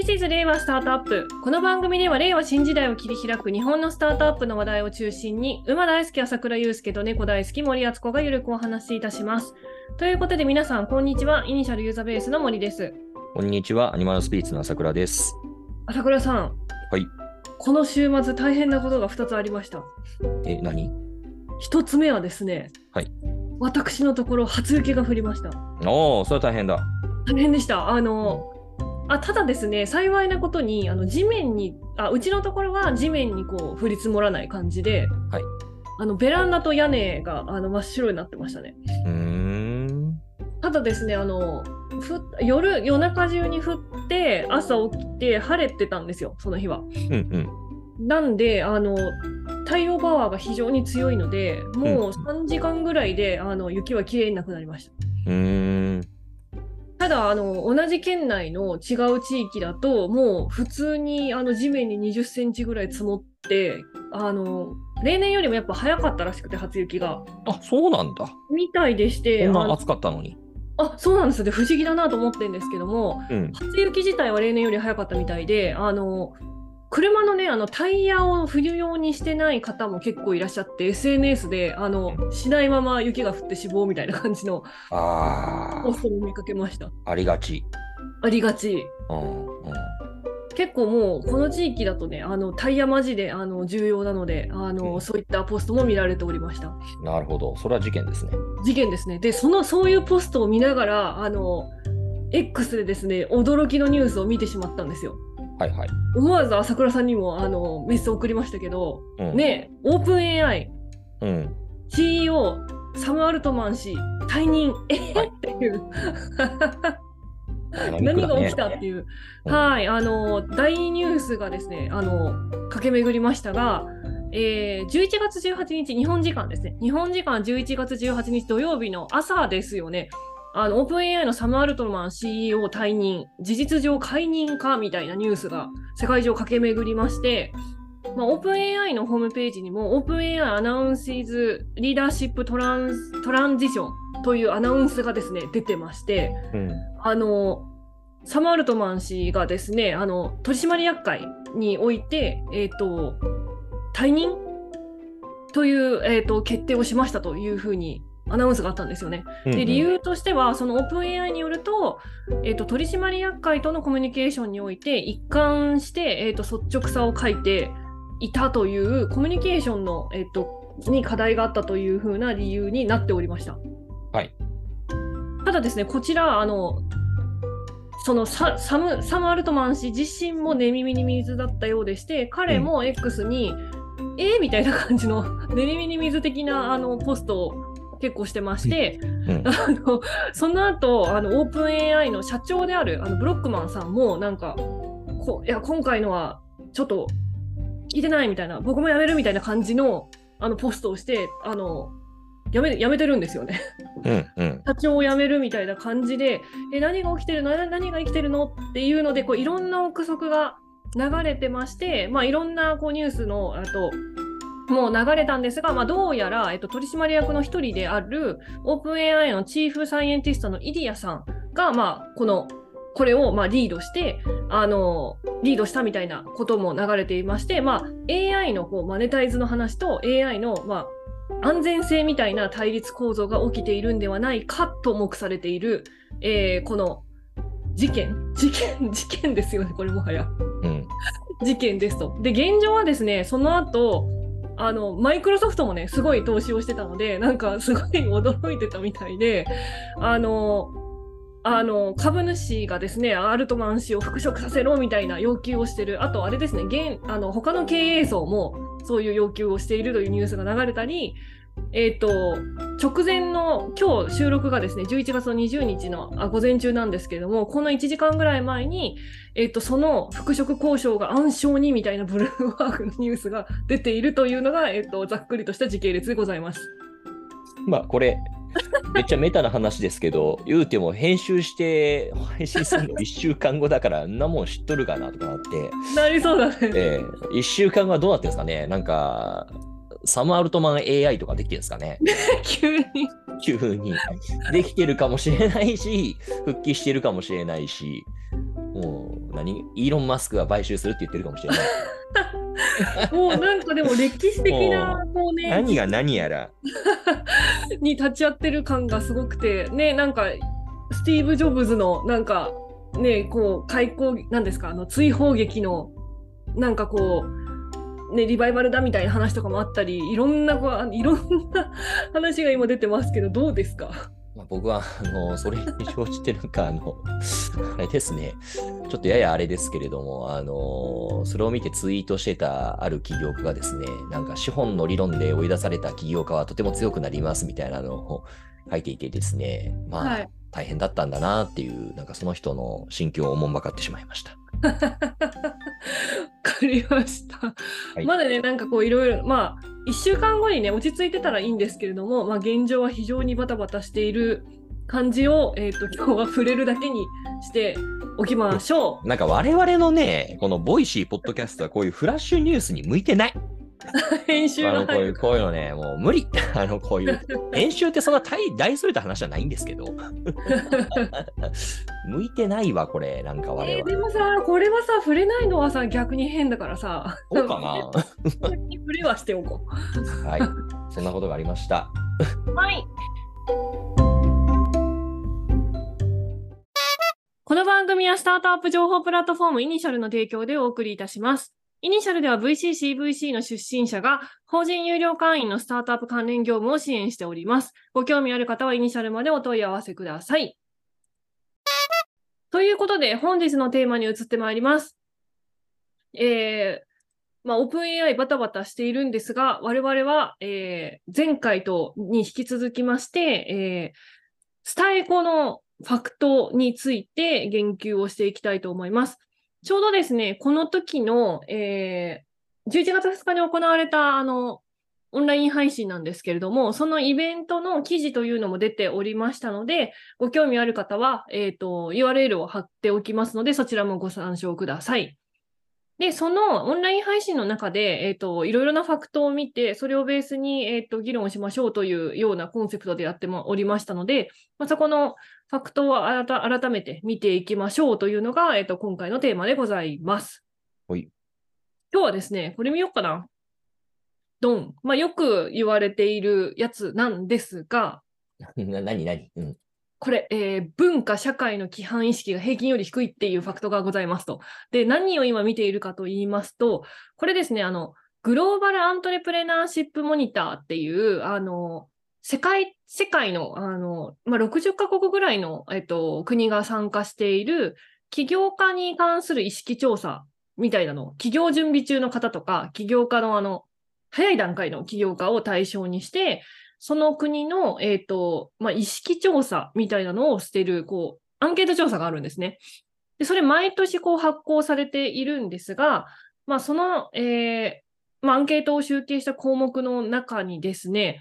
This is 令和スタートアップ。この番組では令和新時代を切り開く日本のスタートアップの話題を中心に、馬大好き朝倉祐介と猫大好き森敦子がゆるくお話しいたします。ということで皆さん、こんにちは。イニシャルユーザーベースの森です。こんにちは、アニマルスピリッツの朝倉です。朝倉さん。はい。この週末大変なことが2つありました。え、何？1つ目はですね、はい。私のところ初雪が降りました。おお、それは大変だ。大変でした。あの、あただですね、幸いなことにあの地面にあ、うちのところは地面にこう降り積もらない感じで、はいあのベランダと屋根があの真っ白になってましたね。うーん。ただですね、あのふ夜夜中中に降って朝起きて晴れてたんですよ、その日は。うんうん。なんであの太陽パワーが非常に強いので、もう3時間ぐらいであの雪はきれいになくなりました。うーん。ただあの同じ県内の違う地域だともう普通にあの地面に20センチぐらい積もってあの例年よりもやっぱ早かったらしくて初雪が。あ、そうなんだ。みたいでしてこんな暑かったのに。あそうなんですよで不思議だなと思ってるんですけどもうん。初雪自体は例年より早かったみたいであの車のねあのタイヤを冬用にしてない方も結構いらっしゃって SNS であのしないまま雪が降って死亡みたいな感じのあポストも見かけました。あ、ありがち。ありがち。うん。うん。結構もうこの地域だとねあのタイヤマジであの重要なのであの、うんそういったポストも見られておりましたなるほど。それは事件ですね。事件ですねでそのそういうポストを見ながらあの X でですね驚きのニュースを見てしまったんですよはいはい。思わず朝倉さんにもあのメッセージ送りましたけど、うん。。ねオープン AI うん。CEO サム・アルトマン氏退任。えーっていう。何が起きたっていう、うん。はい、あの大ニュースがですね、あの駆け巡りましたが、えー、11月18日、日本時間ですね、日本時間11月18日土曜日の朝ですよね、あのオープン AI のサム・アルトマン CEO 退任、事実上解任かみたいなニュースが世界中を駆け巡りまして、まあ、オープン AI のホームページにも、オープン AI アナウンシーズリーダーシップトランストランジションというアナウンスがですね、出てまして、うん。あのサム・アルトマン氏がですねあの取締役会において、えー、と退任という、えー、と決定をしましたというふうにアナウンスがあったんですよね。うんで理由としてはそのオープン AI によると,、えー、と取締役会とのコミュニケーションにおいて一貫して、えー、と率直さを書いていたというコミュニケーションの、えー、とに課題があったというふうな理由になっておりました。はい。ただですね、こちら、あの、そのササムサム・アルトマン氏自身も寝耳に水だったようでして、彼も X に、えー、みたいな感じの 寝耳に水的なあのポストを結構してまして、うん。あのその後あのオープン AI の社長であるあのブロックマンさんもなんかこいや今回のはちょっと聞いてないみたいな僕も辞めるみたいな感じのあのポストをしてあのやめやめてるんですよね。うん。うん。社長を辞めるみたいな感じでえ何が起きてるの？な何が生きてるの？っていうのでこういろんな憶測が流れてまして、まあ、いろんなこうニュースのあともう流れたんですが、まあ、どうやら、えっと、取締役の一人であるオープン AI のチーフサイエンティストのイディアさんが、まあ、このこれをまあリードしてあのリードしたみたいなことも流れていまして、まあ、AI のこうマネタイズの話と AI の、まあ、安全性みたいな対立構造が起きているんではないかと目されている、えーこの事件事件 事件ですよねこれもはやうん。事件ですと。で現状はですねその後あのマイクロソフトもねすごい投資をしてたのでなんかすごい驚いてたみたいであのあの株主がですねアルトマン氏を復職させろみたいな要求をしてる。あとあれですね現あの他の経営層もそういう要求をしているというニュースが流れたりえー、と直前の今日収録がですね11月の20日のあ午前中なんですけれどもこの1時間ぐらい前に、えー、とその復職交渉が暗礁にみたいなブルームバーグのニュースが出ているというのが、えー、とざっくりとした時系列でございます。まあ、これ、めっちゃメタな話ですけど、言うても編集して配信するの1週間後だから、んなもん知っとるかなとかなって、なりそうだね。えー、1週間後はどうなってんですかねなんか、サム・アルトマン AI とかできてるんですかね？急に。急に。できてるかもしれないし、復帰してるかもしれないし、もう何？イーロン・マスクが買収するって言ってるかもしれない。もうなんかでも歴史的な、こうね、何が何やら。に立ち会ってる感がすごくて、ね、なんか、スティーブ・ジョブズの、なんか、ね、こう、開口、なんですか、あの、追放劇の、なんかこう、ね、リバイバルだみたいな話とかもあったり、いろんな、こういろんな話が今出てますけど、どうですか？まあ、僕は、あの、それに承知てなんか、あの、あれですね、ちょっとややあれですけれども、あの、それを見てツイートしてたある起業家がですね、なんか資本の理論で追い出された起業家はとても強くなりますみたいなのを書いていてですね、まあ、はい。大変だったんだなっていう、なんかその人の心境をおもんばかってしまいました。わかりました。はいまだね、なんかこういろいろ、まあ、1週間後にね、落ち着いてたらいいんですけれども、まあ、現状は非常にバタバタしている感じを、えっ、と、今日は触れるだけにしておきましょう。なんか我々のね、この Voicy ポッドキャストはこういうフラッシュニュースに向いてない。編集。のこういう、こういうのね、もう無理。あの、こういう、編集ってそんな大大それた話じゃないんですけど。向いてないわ、これ、なんか我えー々。でもさ、これはさ、触れないのはさ、逆に変だからさ、そうかな？触れはしておこはい。そんなことがありました。う。はい。この番組はスタートアップ情報プラットフォームイニシャルの提供でお送りいたします。イニシャルでは VC、CVC の出身者が法人有料会員のスタートアップ関連業務を支援しております。ご興味ある方はイニシャルまでお問い合わせください。ということで、本日のテーマに移ってまいります。えー、まあ、オープン AI バタバタしているんですが、我々は、えー前回とに引き続きまして、えー、スタエコのファクトについて言及をしていきたいと思います。ちょうどですね、この時の、えー11月2日に行われた、あの、オンライン配信なんですけれども、そのイベントの記事というのも出ておりましたので、ご興味ある方は、えっ、と、URL を貼っておきますので、そちらもご参照ください。で、そのオンライン配信の中で、えっ、と、いろいろなファクトを見て、それをベースに、えっ、と、議論しましょうというようなコンセプトでやってもおりましたので、まあ、そこのファクトを改改めて見ていきましょうというのが、えっ、と、今回のテーマでございます。はい。今日はですね、これ見ようかな。ドン。まあ、よく言われているやつなんですが、な、なになにうん。これ、えー文化、社会の規範意識が平均より低いっていうファクトがございますと。で、何を今見ているかと言いますと、これですね、あの、グローバルアントレプレナーシップモニターっていう、あの、世界、世界の、あの、まあ、60カ国ぐらいの、えっと、国が参加している起業家に関する意識調査みたいなのを、起業準備中の方とか、起業家のあの、早い段階の起業家を対象にして、その国の、えっ、と、まあ、意識調査みたいなのをしてる、こう、アンケート調査があるんですね。で、それ毎年こう発行されているんですが、まあ、その、えーまあ、アンケートを集計した項目の中にですね、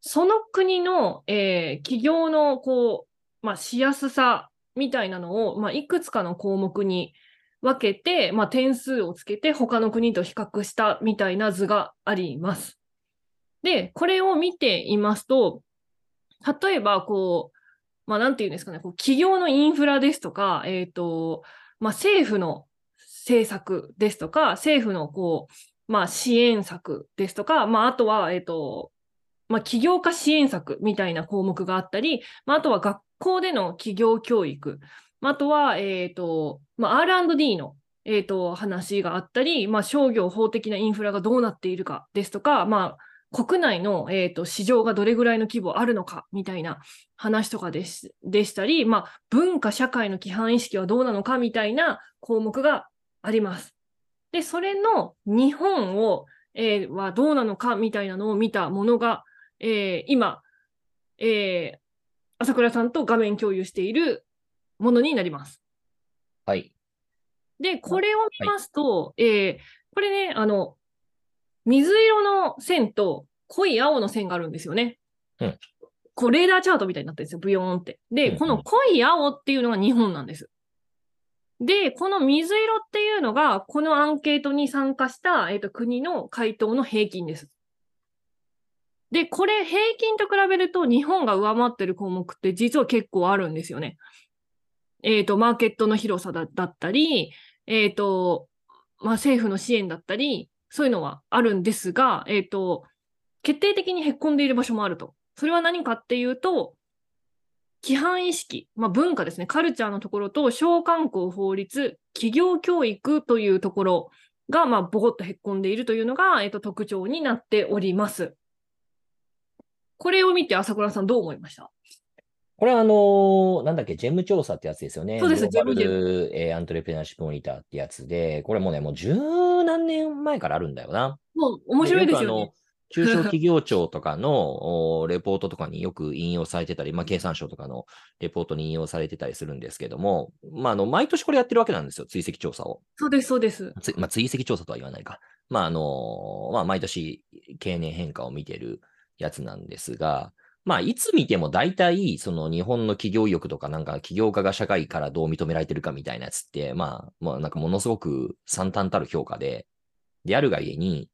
その国の、えー企業の、こう、まあ、しやすさみたいなのを、まあ、いくつかの項目に分けて、まあ、点数をつけて他の国と比較したみたいな図があります。で、これを見ていますと、例えば、こう、まあ、なんていうんですかね、こう企業のインフラですとか、えっ、と、まあ、政府の政策ですとか、政府のこう、まあ、支援策ですとか、まあ、あとは、えっ、と、まあ、起業家支援策みたいな項目があったり、まあ、あとは学校での企業教育、まあとは、えっ、と、まあ、R&D の、えっ、と、話があったり、まあ、商業法的なインフラがどうなっているかですとか、まあ、国内の、えー、と市場がどれぐらいの規模あるのかみたいな話とかですでしたり、まあ、文化社会の規範意識はどうなのかみたいな項目があります。で、それの日本を、えーはどうなのかみたいなのを見たものが、えー今、えー朝倉さんと画面共有しているものになります。はい。で、これを見ますと、えーこれね、あの、水色の線と濃い青の線があるんですよね。うんこう、レーダーチャートみたいになってるんですよ、ブヨーンって。で、この濃い青っていうのが日本なんです。で、この水色っていうのが、このアンケートに参加した、えーと国の回答の平均です。で、これ、平均と比べると、日本が上回ってる項目って実は結構あるんですよね。えっ、と、マーケットの広さだだったり、えっ、と、まあ、政府の支援だったり、そういうのはあるんですが、えっ、と、決定的にへっこんでいる場所もあると。それは何かっていうと、規範意識、まあ、文化ですね、カルチャーのところと、商観光法律、企業教育というところが、まあ、ボコッとへっこんでいるというのが、えっ、と、特徴になっております。これを見て、朝倉さんどう思いました？これはあのーなんだっけ、ジェム調査ってやつですよね。そうですジェムえーアントレプレナーシップモニターってやつで、これもね、もう十何年前からあるんだよな。もう面白いですよね。中小企業庁とかのおレポートとかによく引用されてたり、まあ、経産省とかのレポートに引用されてたりするんですけども、まあ、あの、毎年これやってるわけなんですよ、追跡調査を。そうです、そうです。つまあ、追跡調査とは言わないか。まあ、あの、まあ、毎年経年変化を見てるやつなんですが、まあ、いつ見ても大体、その日本の企業意欲とか、なんか起業家が社会からどう認められてるかみたいなやつって、まあ、まあ、なんかものすごく惨憺たる評価で、であるがゆえに、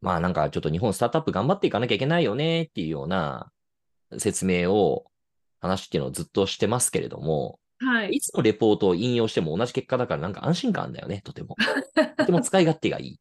まあなんかちょっと日本スタートアップ頑張っていかなきゃいけないよねっていうような説明を、話っていうのをずっとしてますけれども、はい。いつのレポートを引用しても同じ結果だからなんか安心感あんだよね、とても。とても使い勝手がいい。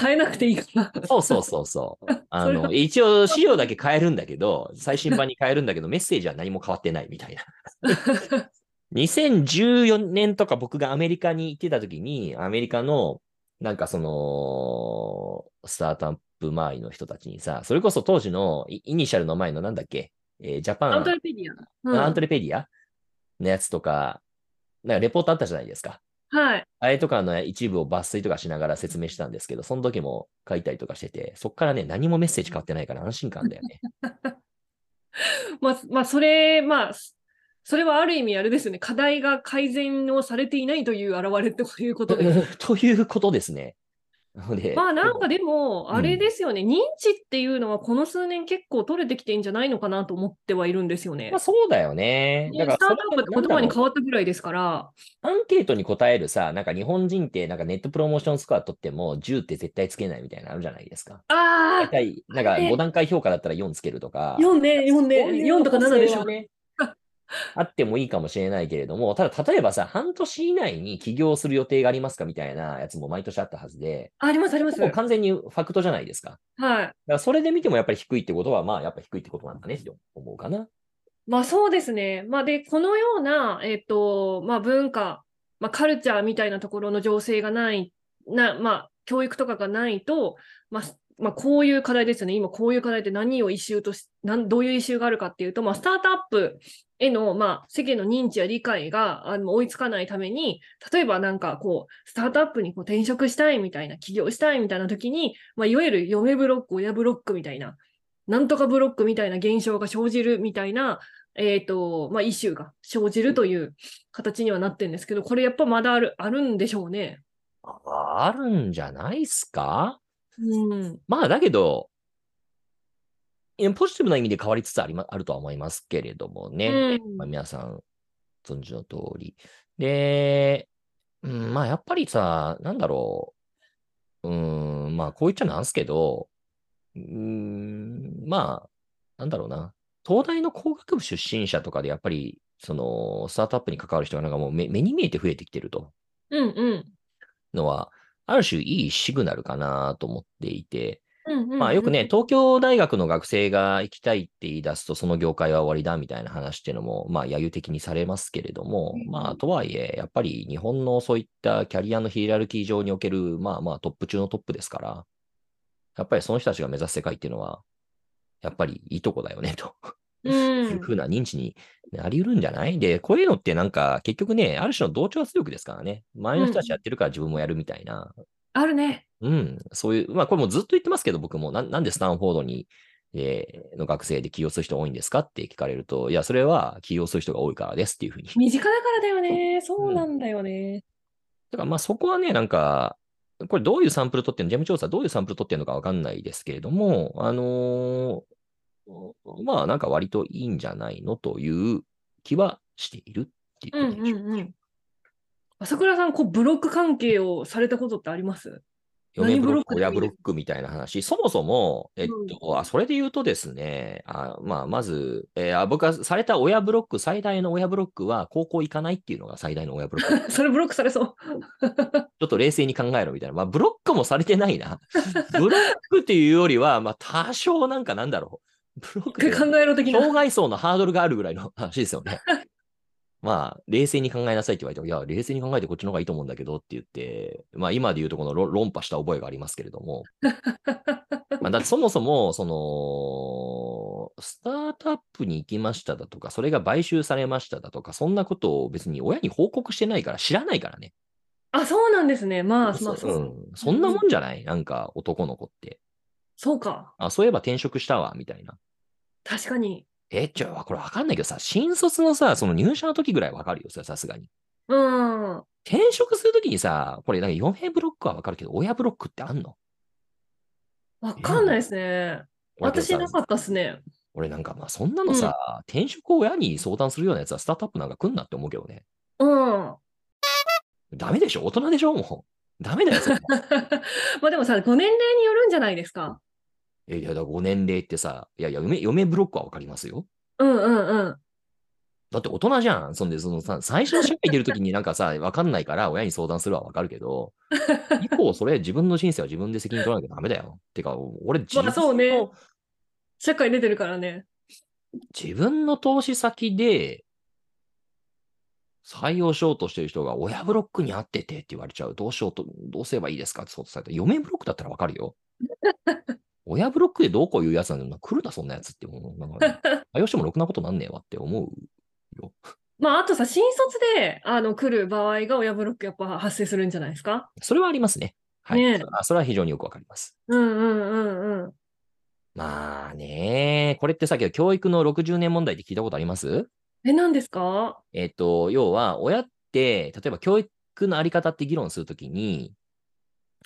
変えなくていいから。そうそうそうそう。あの、一応資料だけ変えるんだけど、最新版に変えるんだけど、メッセージは何も変わってないみたいな。2014年とか僕がアメリカに行ってた時に、アメリカの、なんかその、スタートアップ周りの人たちにさ、それこそ当時のイイニシャルの前のなんだっけ、えージャパン、アントレペディア。うんアントレペディア？のやつとか、なんかレポートあったじゃないですか。はい。あれとかの一部を抜粋とかしながら説明したんですけど、その時も書いたりとかしてて、そっからね、何もメッセージ変わってないから安心感だよね。まあ、まあ、それ、まあ、それはある意味あれですよね。課題が改善をされていないという表れっていうことです。ということですね。まあなんかでも、うんあれですよね、認知っていうのはこの数年結構取れてきてんじゃないのかなと思ってはいるんですよねまあ。そうだよね。だからスタートアップって言葉に変わわったぐらいですから、アンケートに答えるさ、なんか日本人ってなんかネットプロモーションスコア取っても10って絶対つけないみたいなのあるじゃないですか。大ああ、体、なんかあれ5段階評価だったら4つけるとか。4ね、4ね、そういう4とか7でしょ補正は。ね あってもいいかもしれないけれども、ただ例えばさ、半年以内に起業する予定がありますかみたいなやつも毎年あったはずで、あります、あります。もう完全にファクトじゃないですか。はい。だからそれで見てもやっぱり低いってことは、まあやっぱ低いってことなんだねって思うかな。まあそうですね。まあで、このような、えっと、まあ文化、まあカルチャーみたいなところの情勢がない、な、まあ教育とかがないと、まあ、まあこういう課題ですよね。今こういう課題って何をイシューとし、なんどういうイシューがあるかっていうと、まあスタートアップへの、まあ世間の認知や理解があの追いつかないために、例えばなんかこう、スタートアップにこう転職したいみたいな、起業したいみたいな時に、まあいわゆる嫁ブロック、親ブロックみたいな、なんとかブロックみたいな現象が生じるみたいな、えっ、と、まあ、イシューが生じるという形にはなってるんですけど、これやっぱまだある、あるんでしょうね。ああるんじゃないっすか？うん。まあだけど、ポジティブな意味で変わりつつありまあるとは思いますけれどもね。うんまあ、皆さん、存知の通り。で、うん、まあやっぱりさ、なんだろう。うん、まあこう言っちゃなんすけど、うん、まあ、なんだろうな。東大の工学部出身者とかでやっぱり、その、スタートアップに関わる人がなんかもう目目に見えて増えてきてるとうんうん。のは、ある種いいシグナルかなと思っていて、まあよくね、東京大学の学生が行きたいって言い出すと、その業界は終わりだみたいな話っていうのも、まあ揶揄的にされますけれども、うんまあとはいえ、やっぱり日本のそういったキャリアのヒエラルキー上における、まあまあトップ中のトップですから、やっぱりその人たちが目指す世界っていうのは、やっぱりいいとこだよね、と。う。いうんふうな認知になり得るんじゃない？で、こういうのってなんか結局ね、ある種の同調圧力ですからね。周りの人たちやってるから自分もやるみたいな、あるね。うん、そういう、まあこれもずっと言ってますけど、僕もな、なんでスタンフォードに、えーの学生で起業する人多いんですか？って聞かれると、いや、それは起業する人が多いからですっていうふうに。身近だからだよね。そうなんだよね。だからまあそこはね、なんか、これどういうサンプル取ってんの、ジェム調査どういうサンプル取ってんのかわかんないですけれども、あのーまあなんか割といいんじゃないのという気はしているっていううんうことでしょう。んうん。朝倉さん、こう、ブロック関係をされたことってあります？嫁ブロック、親ブロックみたいな話。そもそも、えっと、あそれで言うとですね、あまあ、まず、えーあ僕はされた親ブロック、最大の親ブロックは、高校行かないっていうのが最大の親ブロック。それブロックされそう。ちょっと冷静に考えろみたいな。まあ、ブロックもされてないな。ブロックっていうよりは、まあ、多少なんかなんだろう。ブロック考えろ的な。障害層のハードルがあるぐらいの話ですよね。まあ、冷静に考えなさいって言われても、いや、冷静に考えてこっちの方がいいと思うんだけどって言って、まあ今で言うとこの論論破した覚えがありますけれども、まあだってそもそも、その、スタートアップに行きましただとか、それが買収されましただとか、そんなことを別に親に報告してないから知らないからね。あ、そうなんですね。まあ、まあ、そそうう、ん、そんなもんじゃない？なんか男の子って。そうか。あ、そういえば転職したわ、みたいな。確かに。え、ちょ、これわかんないけどさ、新卒のさ、その入社の時ぐらいわかるよ、それさすがに。うん。転職するときにさ、これ、なんか嫁ブロックはわかるけど、親ブロックってあんの？わかんないですね。私なかったっすね。俺なんかまあ、そんなのさ、転職を親に相談するようなやつはスタートアップなんか来んなって思うけどね。うん。ダメでしょ？大人でしょ？もう。ダメだよ、まあでもさ、ご年齢によるんじゃないですか。えいや、だから5年齢ってさ、いやいや、嫁、嫁ブロックはわかりますよ。うんうんうん。だって大人じゃん。そんで、そのさ、最初の社会出るときになんかさ、わかんないから親に相談するはわかるけど、以降、それ自分の人生は自分で責任取らなきゃダメだよ。てか、俺自分の、まあそうね社会出てるからね。自分の投資先で、採用しようとしてる人が親ブロックに合っててって言われちゃう。どうしようと、どうすればいいですかってそうとされたら、嫁ブロックだったらわかるよ。親ブロックでどうこういうやつなんだよ。来るな、そんなやつって思う。なんか、採用してもろくなことなんねえわって思うよ。まああとさ、新卒であの来る場合が親ブロックやっぱ発生するんじゃないですか？それはありますね。はい。ねそれは非常によくわかります。うんうんうんうん。まあね、これってさっきの教育の60年問題って聞いたことあります？え、何ですか？えっと、要は、親って、例えば教育のあり方って議論するときに、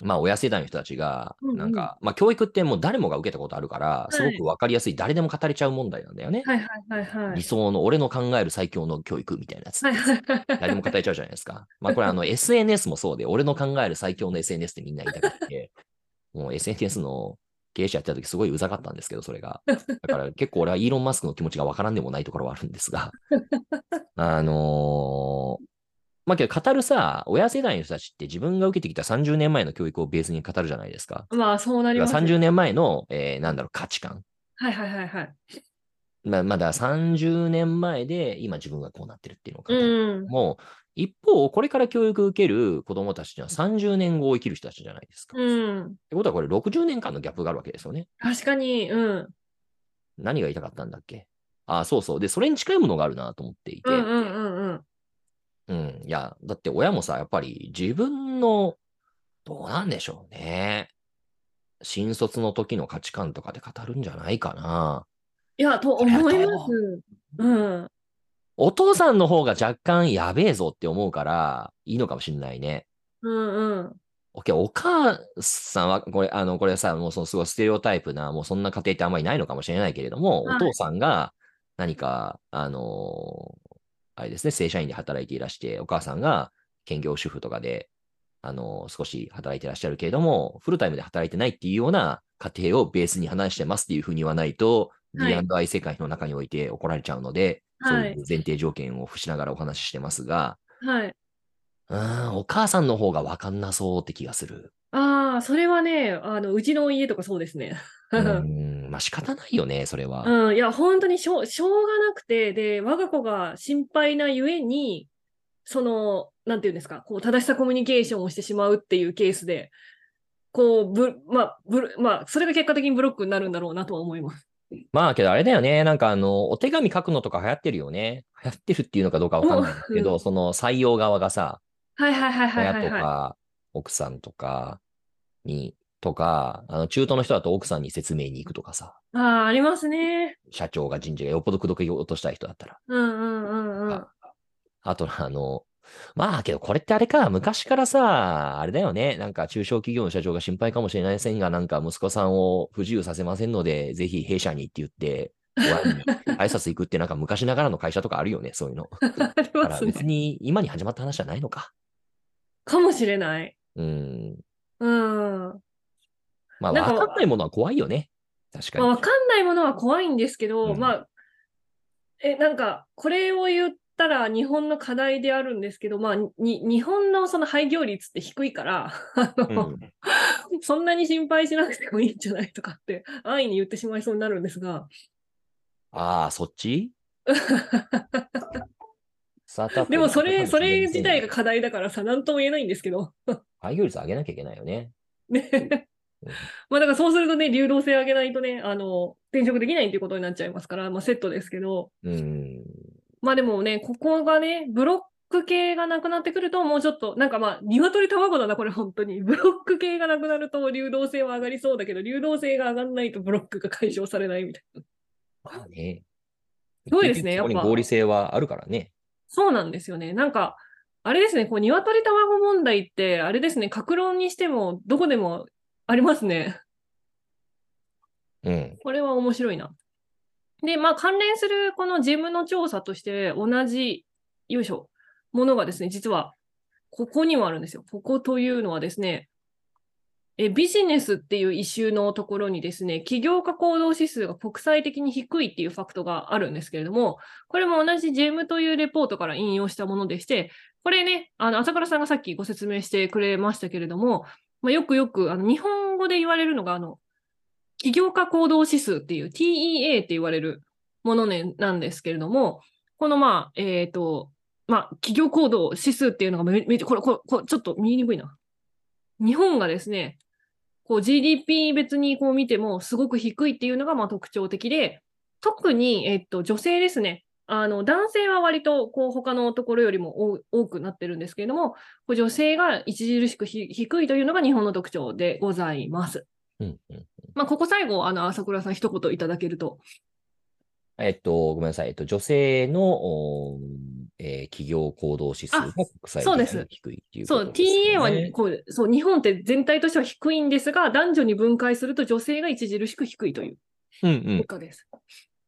まあ、親世代の人たちが、うんうんなんか、まあ、教育ってもう誰もが受けたことあるから、いすごくわかりやすい、誰でも語れちゃう問題なんだよね。はいはいはいはい。理想の、俺の考える最強の教育みたいなやつ。はいはいはい誰でも語れちゃうじゃないですか。まあ、これ、あの、SNS もそうで、俺の考える最強の SNS ってみんな言いたくて、もう SNS の経営者やってた時すごいうざかったんですけど、それが。だから結構俺はイーロン・マスクの気持ちがわからんでもないところはあるんですが、あのーまあけど語るさ、親世代の人たちって自分が受けてきた30年前の教育をベースに語るじゃないですか。まあそうなりますよ。30年前の、えーなんだろう、価値観。はいはいはいはい。まあ、まだ30年前で今自分がこうなってるっていうのを語る。うん。もう、一方、これから教育を受ける子供たちっていうのは30年後を生きる人たちじゃないですか。っうん。てことはこれ60年間のギャップがあるわけですよね。確かに、うん。何が言いたかったんだっけ？あ、そうそう。で、それに近いものがあるなと思っていて。うんうんうんうん。うん。いや、だって親もさ、やっぱり自分の、どうなんでしょうね。新卒の時の価値観とかで語るんじゃないかな。いや、と思います。う？ん。お父さんの方が若干やべえぞって思うから、いいのかもしれないね。うんうん。お母さんは、これ、あの、これさ、もうそのすごいステレオタイプな、もうそんな家庭ってあんまりないのかもしれないけれども、はいお父さんが何か、あのーあれですね、正社員で働いていらして、お母さんが兼業主婦とかで、あのー少し働いていらっしゃるけれども、フルタイムで働いてないっていうような家庭をベースに話してますっていうふうに言わないと、はい D&I 世界の中において怒られちゃうので、そうはいいう前提条件を付しながらお話ししてますが、はい。うーん、お母さんの方がわかんなそうって気がする。ああ、それはね、あの、うちの家とかそうですね。うーん、まあ仕方ないよね、それは。うん、いや、本当にしょう、しょうがなくて、で、我が子が心配なゆえに、その、なんていうんですか、こう、正しさコミュニケーションをしてしまうっていうケースで、こう、ぶ、まあ、ぶ、まあ、それが結果的にブロックになるんだろうなとは思います。まあけどあれだよね、なんかあの、お手紙書くのとか流行ってるよね。流行ってるっていうのかどうかわかんないけど、うんその採用側がさ、はいはいはいはい親はいはい。とか奥さんとかに、とか、あの中東の人だと奥さんに説明に行くとかさ、ああ、ありますね。社長が人事がよっぽど口説き落としたい人だったら。うんうんうんうん。ああと、あの、まあけどこれってあれか、昔からさ、あれだよね、なんか中小企業の社長が心配かもしれませんが、なんか息子さんを不自由させませんので、ぜひ弊社にって言って、親に挨拶行くってなんか昔ながらの会社とかあるよね、そういうの。ありますね別。に今に始まった話じゃないのか。かもしれない。うん。うん。まあ、わかんないものは怖いよね。確かまあ、に。わかんないものは怖いんですけど、うんまあ、え、なんか、これを言ったら日本の課題であるんですけど、まあ、に日本のその廃業率って低いから、あの、うんそんなに心配しなくてもいいんじゃないとかって、安易に言ってしまいそうになるんですが、ああ、そっち？でもそれ、にそれ自体が課題だからさ、なんとも言えないんですけど。廃業率上げなきゃいけないよね。ねうん。まあだからそうするとね、流動性上げないとね、あの、転職できないっていうことになっちゃいますから、まあセットですけど、うん。まあでもね、ここがね、ブロック系がなくなってくると、もうちょっと、なんかまあ、鶏卵だな、これ本当に。ブロック系がなくなると流動性は上がりそうだけど、流動性が上がらないとブロックが解消されないみたいな。まあね。すごいですねやっぱ合理性はあるからね。そうなんですよね。なんか、あれですね、こう、鶏卵問題って、あれですね、格論にしても、どこでもありますね。うん。これは面白いな。で、まあ、関連するこのジムの調査として、同じ、よいしょ、ものがですね、実は、ここにもあるんですよ。ここというのはですね、えビジネスっていうイシューのところにですね、起業家行動指数が国際的に低いっていうファクトがあるんですけれども、これも同じジェムというレポートから引用したものでして、これね、あの、朝倉さんがさっきご説明してくれましたけれども、まあ、よくよく、あの、日本語で言われるのが、あの、起業家行動指数っていう TEA って言われるものね、なんですけれども、このまあ、えっ、と、まあ、企業行動指数っていうのがめ、めこれ、これ、これ、ちょっと見えにくいな。日本がですね、こう GDP 別にこう見てもすごく低いっていうのがまあ特徴的で、特に、えっと、女性ですね。あの、男性は割と、こう、他のところよりも多多くなってるんですけれども、こう女性が著しくひ低いというのが日本の特徴でございます。うんうんまあ、ここ最後、あの、朝倉さん一言いただけると。えっと、ごめんなさい。えっと、女性の、えー企業行動指数が国際そうです的に低いっていうこそう、TA はね。こう、そう、日本って全体としては低いんですが、男女に分解すると女性が著しく低いといううんうん結。果です。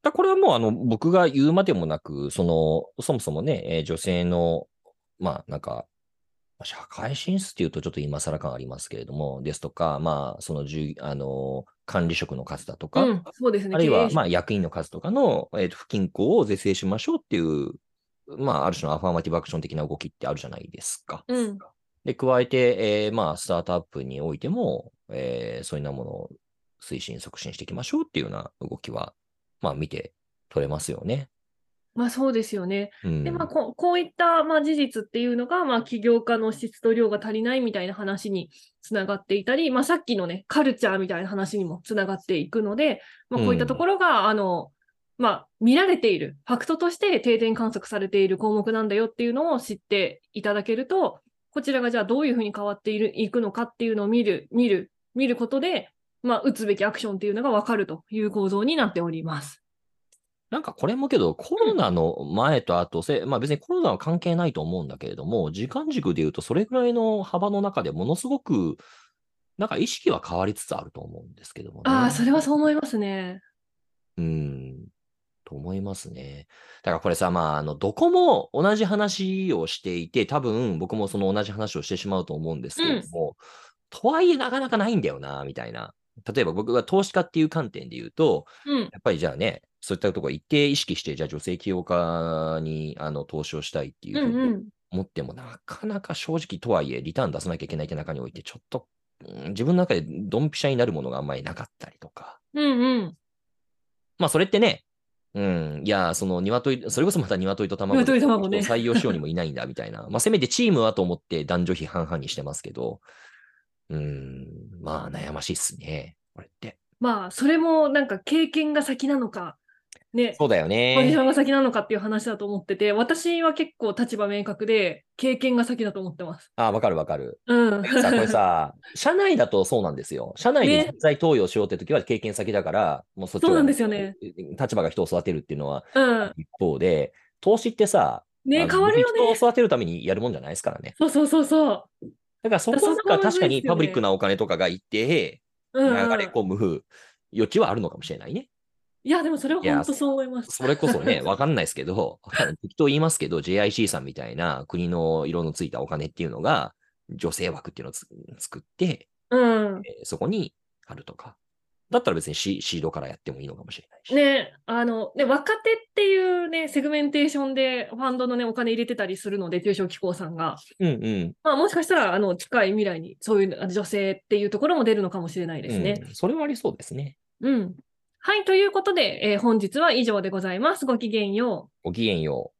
だこれはもうあの僕が言うまでもなく、その、そもそもね、えー女性の、まあなんか、社会進出っていうとちょっと今更感ありますけれども、ですとか、まあその従、あの、管理職の数だとか、うん、そうですね。あるいはまあ役員の数とかの、えーと不均衡を是正しましょうっていう、まあある種のアファーマティブアクション的な動きってあるじゃないですか。うん。で、加えて、えーまあスタートアップにおいても、えーそういうなものを推進、促進していきましょうっていうような動きは、まあ見て取れますよね。まあそうですよね。うんで、まあこうこういった、まあ、事実っていうのが、まあ起業家の質と量が足りないみたいな話につながっていたり、まあさっきのね、カルチャーみたいな話にもつながっていくので、まあこういったところが、あの、まあ見られている、ファクトとして定点観測されている項目なんだよっていうのを知っていただけると、こちらがじゃあどういうふうに変わっているいくのかっていうのを見る、見る、見ることで、まあ打つべきアクションっていうのがわかるという構造になっております。なんかこれもけど、コロナの前と後、せまあ別にコロナは関係ないと思うんだけれども、時間軸で言うと、それぐらいの幅の中でものすごく、なんか意識は変わりつつあると思うんですけどもね。ああ、それはそう思いますね。うん。と思いますね。だからこれさ、まあ、あの、どこも同じ話をしていて、多分僕もその同じ話をしてしまうと思うんですけれども、とはいえなかなかないんだよな、みたいな。例えば僕が投資家っていう観点で言うと、うん。やっぱりじゃあね、そういったところ一定意識して、じゃあ女性起業家にあの投資をしたいっていうふうにうんうん。思っても、なかなか正直とはいえ、リターン出さなきゃいけないって中において、ちょっと、うん自分の中でドンピシャになるものがあんまりなかったりとか。うんうん。まあ、それってね、うん、いや、その鶏、それこそまた鶏と卵で鶏卵ね。人を採用しようにもいないんだみたいな。まあ、せめてチームはと思って男女比半々にしてますけど、うん、まあ、悩ましいっすね、これって。まあ、それもなんか経験が先なのか、ね、そうだよポジシね。ョンが先なのかっていう話だと思ってて、私は結構立場明確で、経験が先だと思ってます。あ、わかるわかる。うん。さ、これさ、社内だとそうなんですよ。社内でね人材登用しようって時は経験先だから、もうそっちそうはなんですよね。立場が人を育てるっていうのはうん。一方で、投資ってさ、ね、変わるよね。人を育てるためにやるもんじゃないですからね。そうそうそうそう。だからそこか確かにパブリックなお金とかがいて、うん、流うん。れ込む余地はあるのかもしれないね。いや、でもそれは本当そう思います。それこそね、わかんないですけど、適当言いますけど、JIC さんみたいな国の色のついたお金っていうのが、女性枠っていうのをつ作って、うん。えーそこにあるとか。だったら別にシシードからやってもいいのかもしれないし。ね、あの、ね、若手っていうね、セグメンテーションでファンドのね、お金入れてたりするので、中小機構さんが。うんうん。まあ、もしかしたら、あの、近い未来に、そういうあ女性っていうところも出るのかもしれないですね。うん、それはありそうですね。うん。はい、ということで、えー本日は以上でございます。ごきげんよう。ごきげんよう。